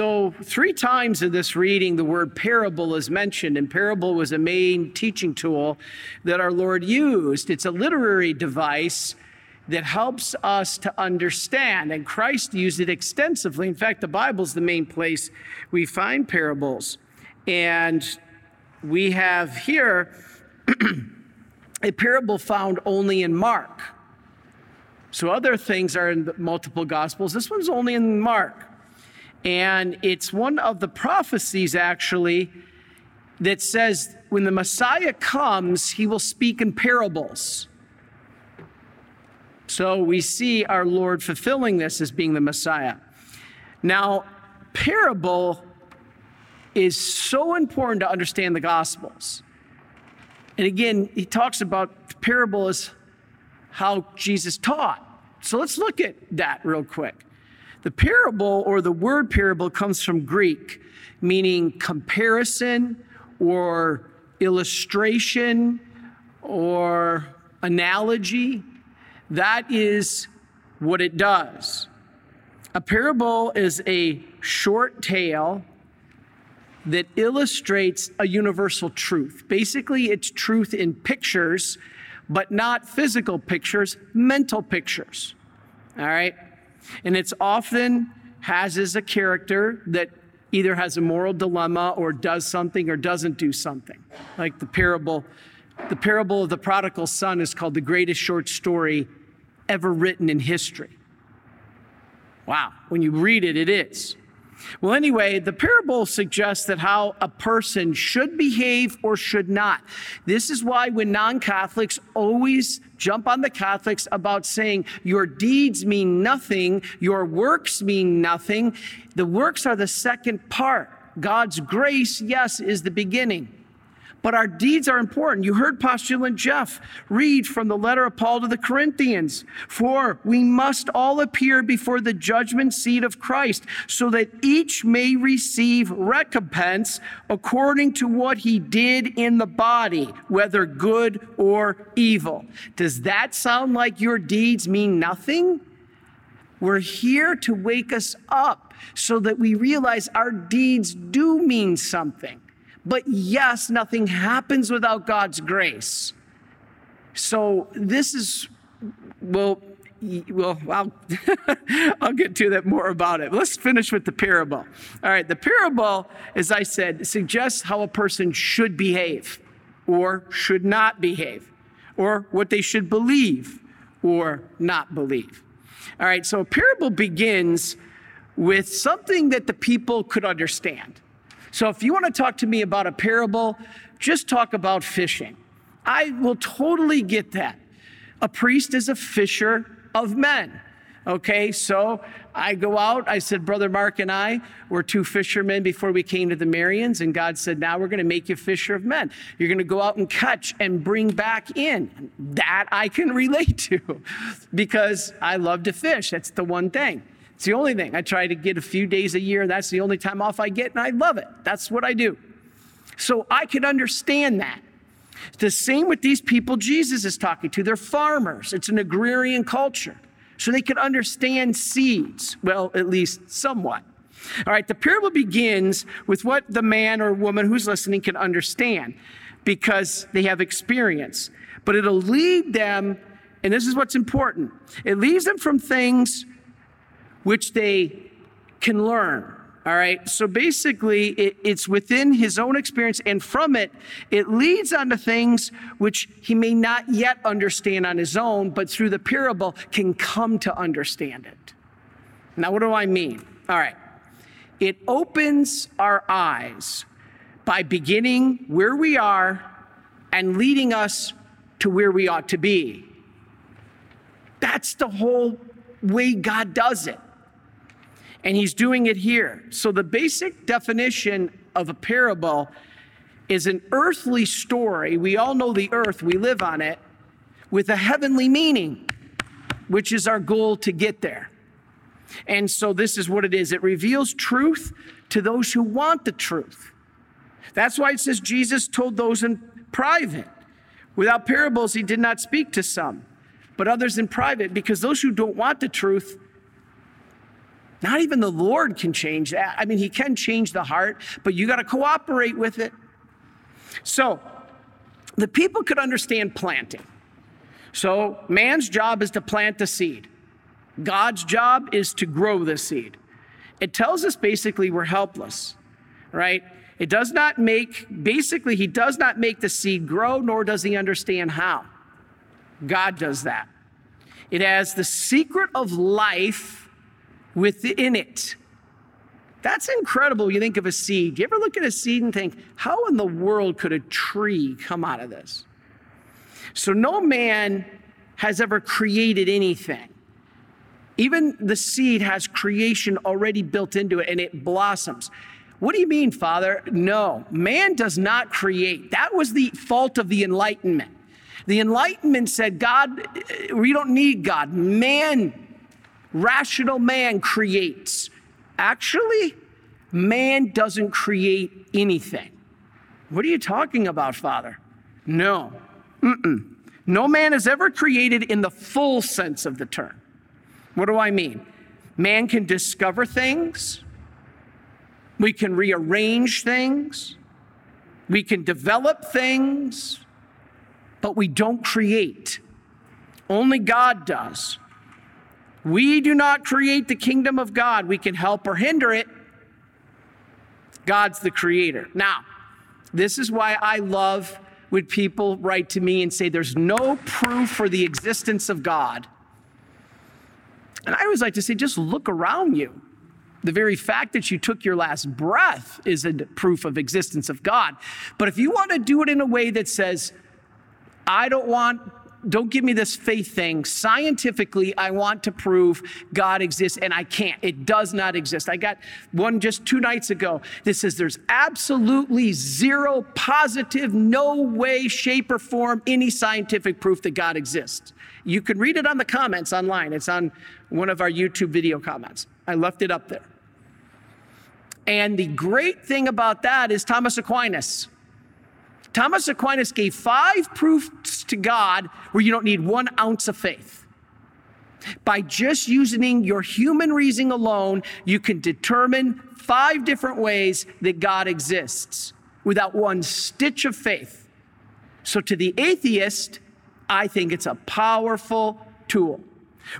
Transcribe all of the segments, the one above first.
So, three times in this reading, the word parable is mentioned, and parable was a main teaching tool that our Lord used. It's a literary device that helps us to understand, and Christ used it extensively. In fact, the Bible's the main place we find parables. And we have here a parable found only in Mark. So other things are in multiple gospels. This one's only in Mark. And it's one of the prophecies actually that says when the Messiah comes, he will speak in parables. So we see our Lord fulfilling this as being the Messiah. Now, parable is so important to understand the Gospels. And again, he talks about the parable as how Jesus taught. So let's look at that real quick. The parable or the word parable comes from Greek, meaning comparison or illustration or analogy. That is what it does. A parable is a short tale that illustrates a universal truth. Basically, it's truth in pictures, but not physical pictures, mental pictures. All right? And it's often has as a character that either has a moral dilemma or does something or doesn't do something. Like the parable, the parable of the prodigal son is called the greatest short story ever written in history. Wow, when you read it, it is. Well, anyway, the parable suggests that how a person should behave or should not. This is why when non Catholics always jump on the Catholics about saying your deeds mean nothing, your works mean nothing, the works are the second part. God's grace, yes, is the beginning. But our deeds are important. You heard postulant Jeff read from the letter of Paul to the Corinthians. For we must all appear before the judgment seat of Christ, so that each may receive recompense according to what he did in the body, whether good or evil. Does that sound like your deeds mean nothing? We're here to wake us up so that we realize our deeds do mean something. But yes, nothing happens without God's grace. So this is, well, well, I'll, I'll get to that more about it. Let's finish with the parable. All right, the parable, as I said, suggests how a person should behave or should not behave, or what they should believe or not believe. All right, so a parable begins with something that the people could understand. So if you want to talk to me about a parable, just talk about fishing. I will totally get that. A priest is a fisher of men. Okay, so I go out. I said, Brother Mark and I were two fishermen before we came to the Marians, and God said, Now we're going to make you fisher of men. You're going to go out and catch and bring back in. That I can relate to because I love to fish. That's the one thing. It's the only thing. I try to get a few days a year. That's the only time off I get, and I love it. That's what I do. So I can understand that. The same with these people Jesus is talking to. They're farmers, it's an agrarian culture. So they could understand seeds, well, at least somewhat. All right, the parable begins with what the man or woman who's listening can understand because they have experience. But it'll lead them, and this is what's important it leads them from things which they can learn. All right. So basically, it, it's within his own experience, and from it, it leads onto things which he may not yet understand on his own, but through the parable can come to understand it. Now, what do I mean? All right. It opens our eyes by beginning where we are and leading us to where we ought to be. That's the whole way God does it and he's doing it here. So, the basic definition of a parable is an earthly story. We all know the earth, we live on it, with a heavenly meaning, which is our goal to get there. And so, this is what it is it reveals truth to those who want the truth. That's why it says Jesus told those in private. Without parables, he did not speak to some, but others in private, because those who don't want the truth Not even the Lord can change that. I mean, He can change the heart, but you got to cooperate with it. So, the people could understand planting. So, man's job is to plant the seed, God's job is to grow the seed. It tells us basically we're helpless, right? It does not make, basically, he does not make the seed grow, nor does he understand how. God does that. It has the secret of life within it. That's incredible. You think of a seed. Do you ever look at a seed and think, how in the world could a tree come out of this? So, no man has ever created anything. Even the seed has creation already built into it and it blossoms. What do you mean, Father? No, man does not create. That was the fault of the Enlightenment. The Enlightenment said, God, we don't need God. Man, rational man creates. Actually, man doesn't create anything. What are you talking about, Father? No. Mm-mm. No man is ever created in the full sense of the term. What do I mean? Man can discover things, we can rearrange things, we can develop things, but we don't create. Only God does. We do not create the kingdom of God. We can help or hinder it. God's the creator. Now, this is why I love when people write to me and say there's no proof for the existence of God. And I always like to say, just look around you. The very fact that you took your last breath is a proof of existence of God. But if you want to do it in a way that says, I don't want don't give me this faith thing. Scientifically, I want to prove God exists, and I can't. It does not exist. I got one just two nights ago that says there's absolutely zero positive, no way, shape, or form any scientific proof that God exists. You can read it on the comments online. It's on one of our YouTube video comments. I left it up there. And the great thing about that is Thomas Aquinas. Thomas Aquinas gave five proofs to God where you don't need one ounce of faith. By just using your human reasoning alone, you can determine five different ways that God exists without one stitch of faith. So, to the atheist, I think it's a powerful tool.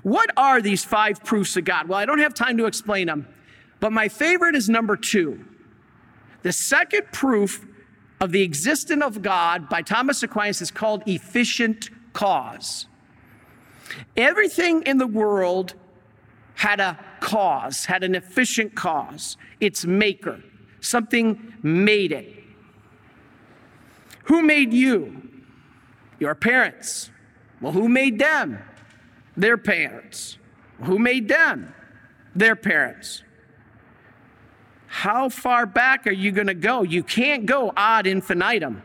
What are these five proofs of God? Well, I don't have time to explain them, but my favorite is number two. The second proof of the existence of God by Thomas Aquinas is called efficient cause. Everything in the world had a cause, had an efficient cause, its maker. Something made it. Who made you? Your parents. Well, who made them? Their parents. Who made them? Their parents. How far back are you going to go? You can't go ad infinitum.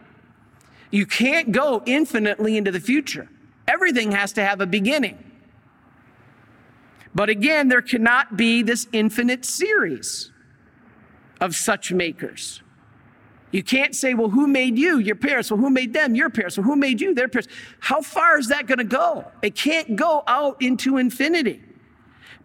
You can't go infinitely into the future. Everything has to have a beginning. But again, there cannot be this infinite series of such makers. You can't say, well, who made you? Your parents. Well, who made them? Your parents. Well, who made you? Their parents. How far is that going to go? It can't go out into infinity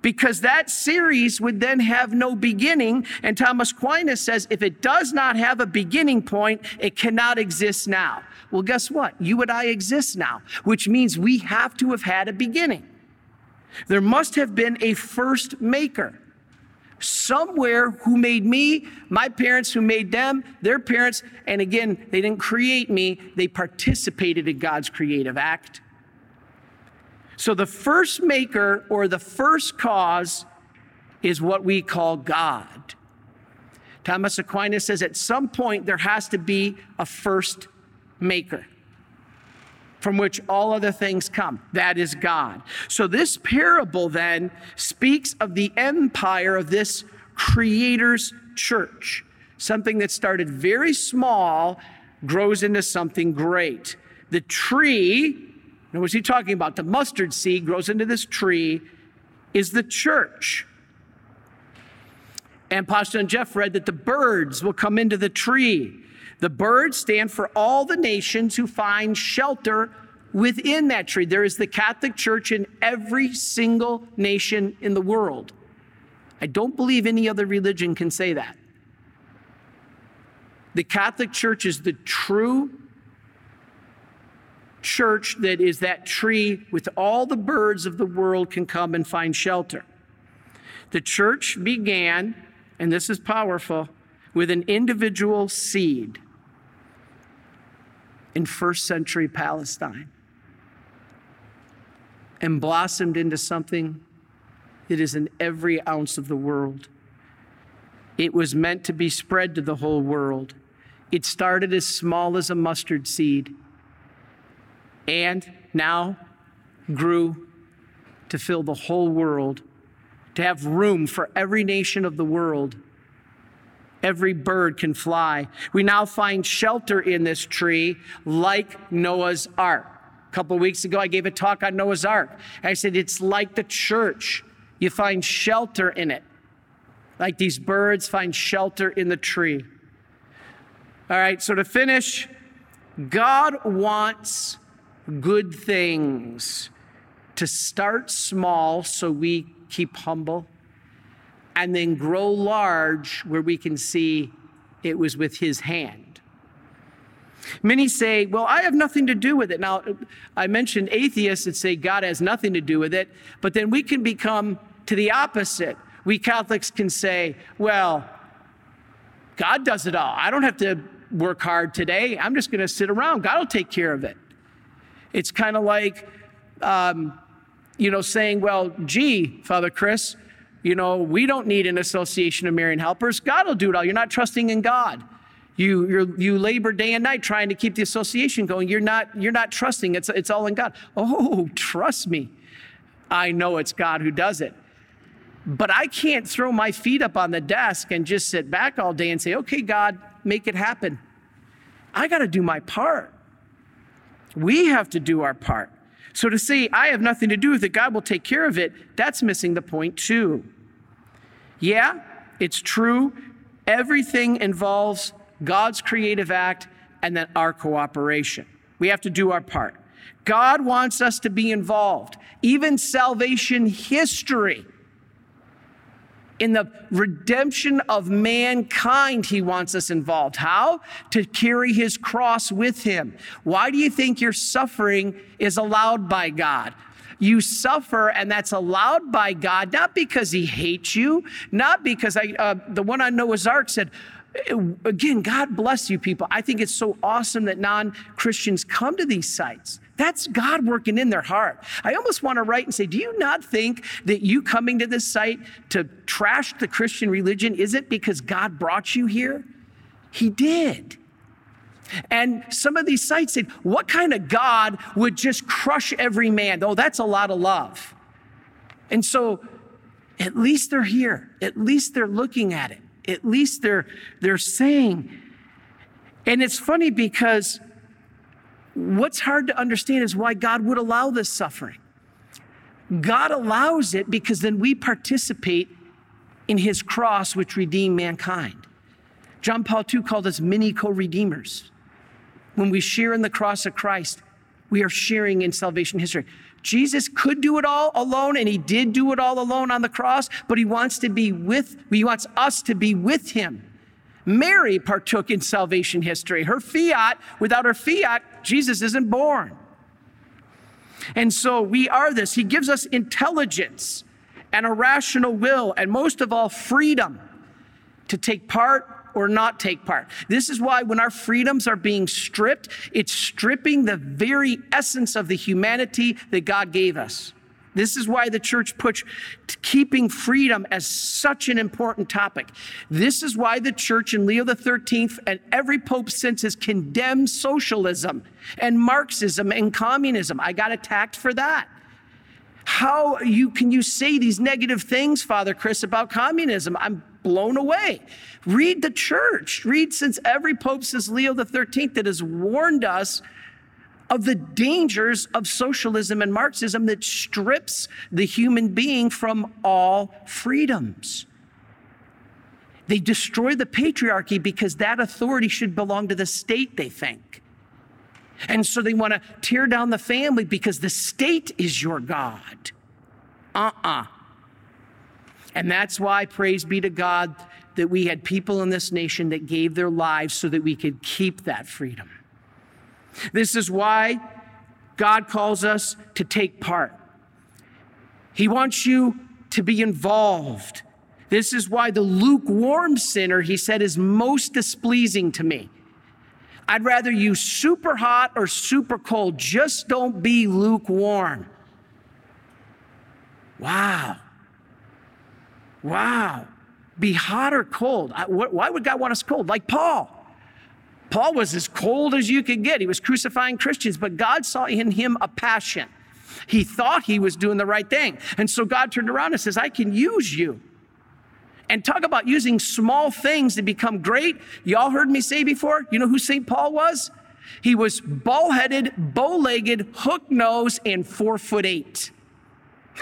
because that series would then have no beginning. And Thomas Aquinas says if it does not have a beginning point, it cannot exist now. Well, guess what? You and I exist now, which means we have to have had a beginning. There must have been a first maker. Somewhere who made me, my parents who made them, their parents, and again, they didn't create me, they participated in God's creative act. So the first maker or the first cause is what we call God. Thomas Aquinas says at some point there has to be a first maker from which all other things come. That is God. So this parable then speaks of the empire of this creator's church. Something that started very small grows into something great. The tree now, what's he talking about? The mustard seed grows into this tree, is the church. And postulant Jeff read that the birds will come into the tree. The birds stand for all the nations who find shelter within that tree. There is the Catholic Church in every single nation in the world. I don't believe any other religion can say that. The Catholic Church is the true church that is that tree with all the birds of the world can come and find shelter. The church began, and this is powerful, with an individual seed in first century Palestine and blossomed into something that is in every ounce of the world. It was meant to be spread to the whole world. It started as small as a mustard seed and now grew to fill the whole world, to have room for every nation of the world. Every bird can fly. We now find shelter in this tree like Noah's Ark. A couple weeks ago, I gave a talk on Noah's Ark. I said it's like the church. You find shelter in it, like these birds find shelter in the tree. All right, so to finish, God wants good things to start small so we keep humble and then grow large where we can see it was with his hand. Many say, well, I have nothing to do with it. Now, I mentioned atheists that say God has nothing to do with it, but then we can become to the opposite. We Catholics can say, well, God does it all. I don't have to work hard today. I'm just going to sit around. God will take care of it. It's kind of like, um, you know, saying, well, gee, Father Chris, you know, we don't need an association of Marian helpers. God will do it all. You're not trusting in God. You, you labor day and night trying to keep the association going. You're not, you're not trusting. It's, it's all in God. Oh, trust me. I know it's God who does it. But I can't throw my feet up on the desk and just sit back all day and say, okay, God, make it happen. I got to do my part. We have to do our part. So to say, I have nothing to do with it, God will take care of it, that's missing the point too. Yeah, it's true. Everything involves God's creative act and then our cooperation. We have to do our part. God wants us to be involved. Even salvation history in the redemption of mankind, he wants us involved. How? To carry his cross with him. Why do you think your suffering is allowed by God? You suffer, and that's allowed by God, not because he hates you, not because I, uh, the one on Noah's Ark said, again, God bless you people. I think it's so awesome that non Christians come to these sites. That's God working in their heart. I almost want to write and say, Do you not think that you coming to this site to trash the Christian religion is it because God brought you here? He did. And some of these sites said, What kind of God would just crush every man? Oh, that's a lot of love. And so at least they're here. At least they're looking at it. At least they're, they're saying. And it's funny because What's hard to understand is why God would allow this suffering. God allows it because then we participate in his cross, which redeemed mankind. John Paul II called us mini co redeemers. When we share in the cross of Christ, we are sharing in salvation history. Jesus could do it all alone, and he did do it all alone on the cross, but he wants to be with, he wants us to be with him. Mary partook in salvation history. Her fiat, without her fiat, Jesus isn't born. And so we are this. He gives us intelligence and a rational will, and most of all, freedom to take part or not take part. This is why when our freedoms are being stripped, it's stripping the very essence of the humanity that God gave us. This is why the church puts keeping freedom as such an important topic. This is why the church in Leo XIII and every pope since has condemned socialism and Marxism and communism. I got attacked for that. How you can you say these negative things, Father Chris, about communism? I'm blown away. Read the church. Read since every pope since Leo XIII that has warned us of the dangers of socialism and Marxism that strips the human being from all freedoms. They destroy the patriarchy because that authority should belong to the state, they think. And so they want to tear down the family because the state is your God. Uh uh-uh. uh And that's why, praise be to God, that we had people in this nation that gave their lives so that we could keep that freedom. This is why God calls us to take part. He wants you to be involved. This is why the lukewarm sinner, he said, is most displeasing to me. I'd rather you super hot or super cold. Just don't be lukewarm. Wow. Wow. Be hot or cold. Why would God want us cold? Like Paul. Paul was as cold as you could get. He was crucifying Christians, but God saw in him a passion. He thought he was doing the right thing. And so God turned around and says, I can use you. And talk about using small things to become great. Y'all heard me say before, you know who St. Paul was? He was ball headed, bow legged, hook nose, and four foot eight.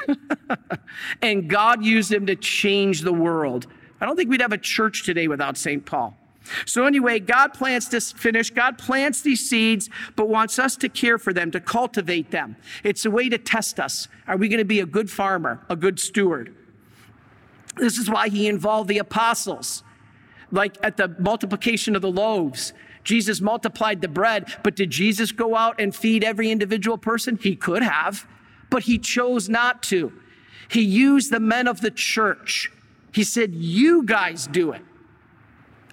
and God used him to change the world. I don't think we'd have a church today without St. Paul. So, anyway, God plants this finish. God plants these seeds, but wants us to care for them, to cultivate them. It's a way to test us. Are we going to be a good farmer, a good steward? This is why he involved the apostles. Like at the multiplication of the loaves, Jesus multiplied the bread, but did Jesus go out and feed every individual person? He could have but he chose not to. He used the men of the church. He said, You guys do it.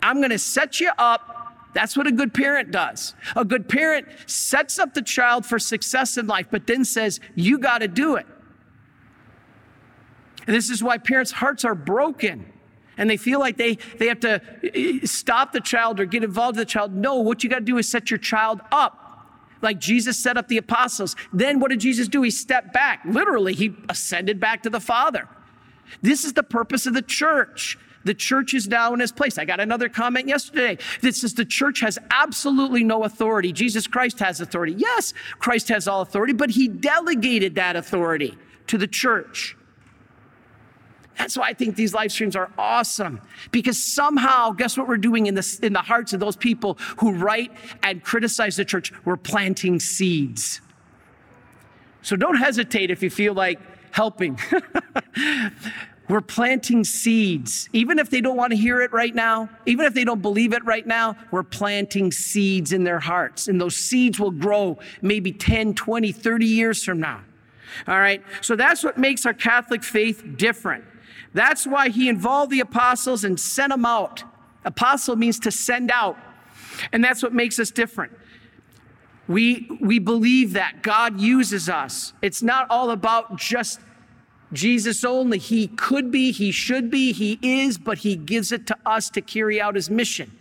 I'm going to set you up. That's what a good parent does. A good parent sets up the child for success in life, but then says, You got to do it. And this is why parents' hearts are broken and they feel like they, they have to eh, stop the child or get involved with the child. No, what you got to do is set your child up like Jesus set up the apostles. Then what did Jesus do? He stepped back. Literally, he ascended back to the Father. This is the purpose of the church. The church is now in its place. I got another comment yesterday. This says the church has absolutely no authority. Jesus Christ has authority. Yes, Christ has all authority, but he delegated that authority to the church. That's why I think these live streams are awesome because somehow, guess what we're doing in in the hearts of those people who write and criticize the church? We're planting seeds. So don't hesitate if you feel like helping. we're planting seeds. Even if they don't want to hear it right now, even if they don't believe it right now, we're planting seeds in their hearts. And those seeds will grow maybe 10, 20, 30 years from now. All right. So that's what makes our Catholic faith different. That's why he involved the apostles and sent them out. Apostle means to send out. And that's what makes us different. We, we believe that God uses us. It's not all about just Jesus only. He could be, he should be, he is, but he gives it to us to carry out his mission.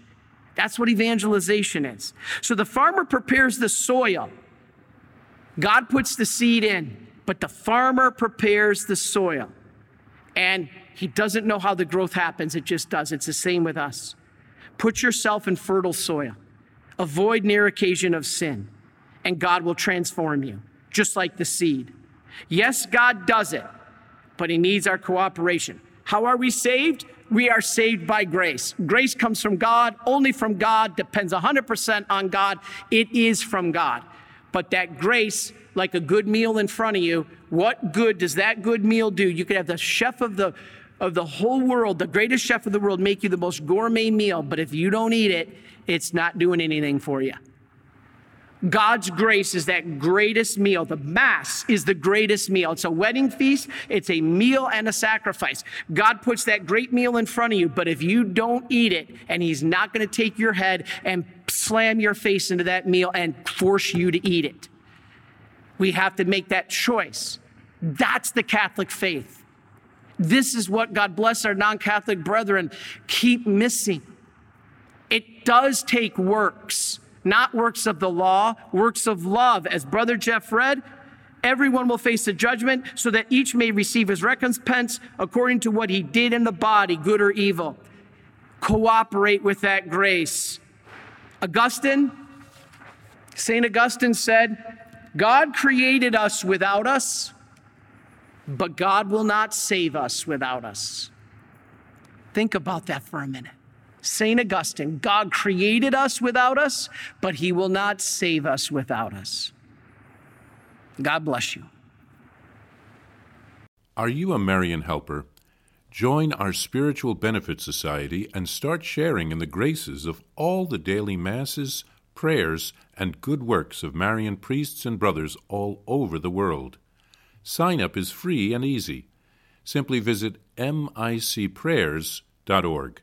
That's what evangelization is. So the farmer prepares the soil. God puts the seed in, but the farmer prepares the soil. And he doesn't know how the growth happens, it just does. It's the same with us. Put yourself in fertile soil, avoid near occasion of sin, and God will transform you, just like the seed. Yes, God does it, but He needs our cooperation. How are we saved? We are saved by grace. Grace comes from God, only from God, depends 100% on God. It is from God. But that grace like a good meal in front of you, what good does that good meal do? You could have the chef of the of the whole world, the greatest chef of the world, make you the most gourmet meal, but if you don't eat it, it's not doing anything for you. God's grace is that greatest meal. The Mass is the greatest meal. It's a wedding feast, it's a meal and a sacrifice. God puts that great meal in front of you, but if you don't eat it, and He's not going to take your head and slam your face into that meal and force you to eat it. We have to make that choice. That's the Catholic faith. This is what God bless our non Catholic brethren keep missing. It does take works, not works of the law, works of love. As Brother Jeff read, everyone will face a judgment so that each may receive his recompense according to what he did in the body, good or evil. Cooperate with that grace. Augustine, St. Augustine said, God created us without us, but God will not save us without us. Think about that for a minute. St. Augustine, God created us without us, but he will not save us without us. God bless you. Are you a Marian helper? Join our Spiritual Benefit Society and start sharing in the graces of all the daily masses, prayers, and good works of Marian priests and brothers all over the world. Sign up is free and easy. Simply visit micprayers.org.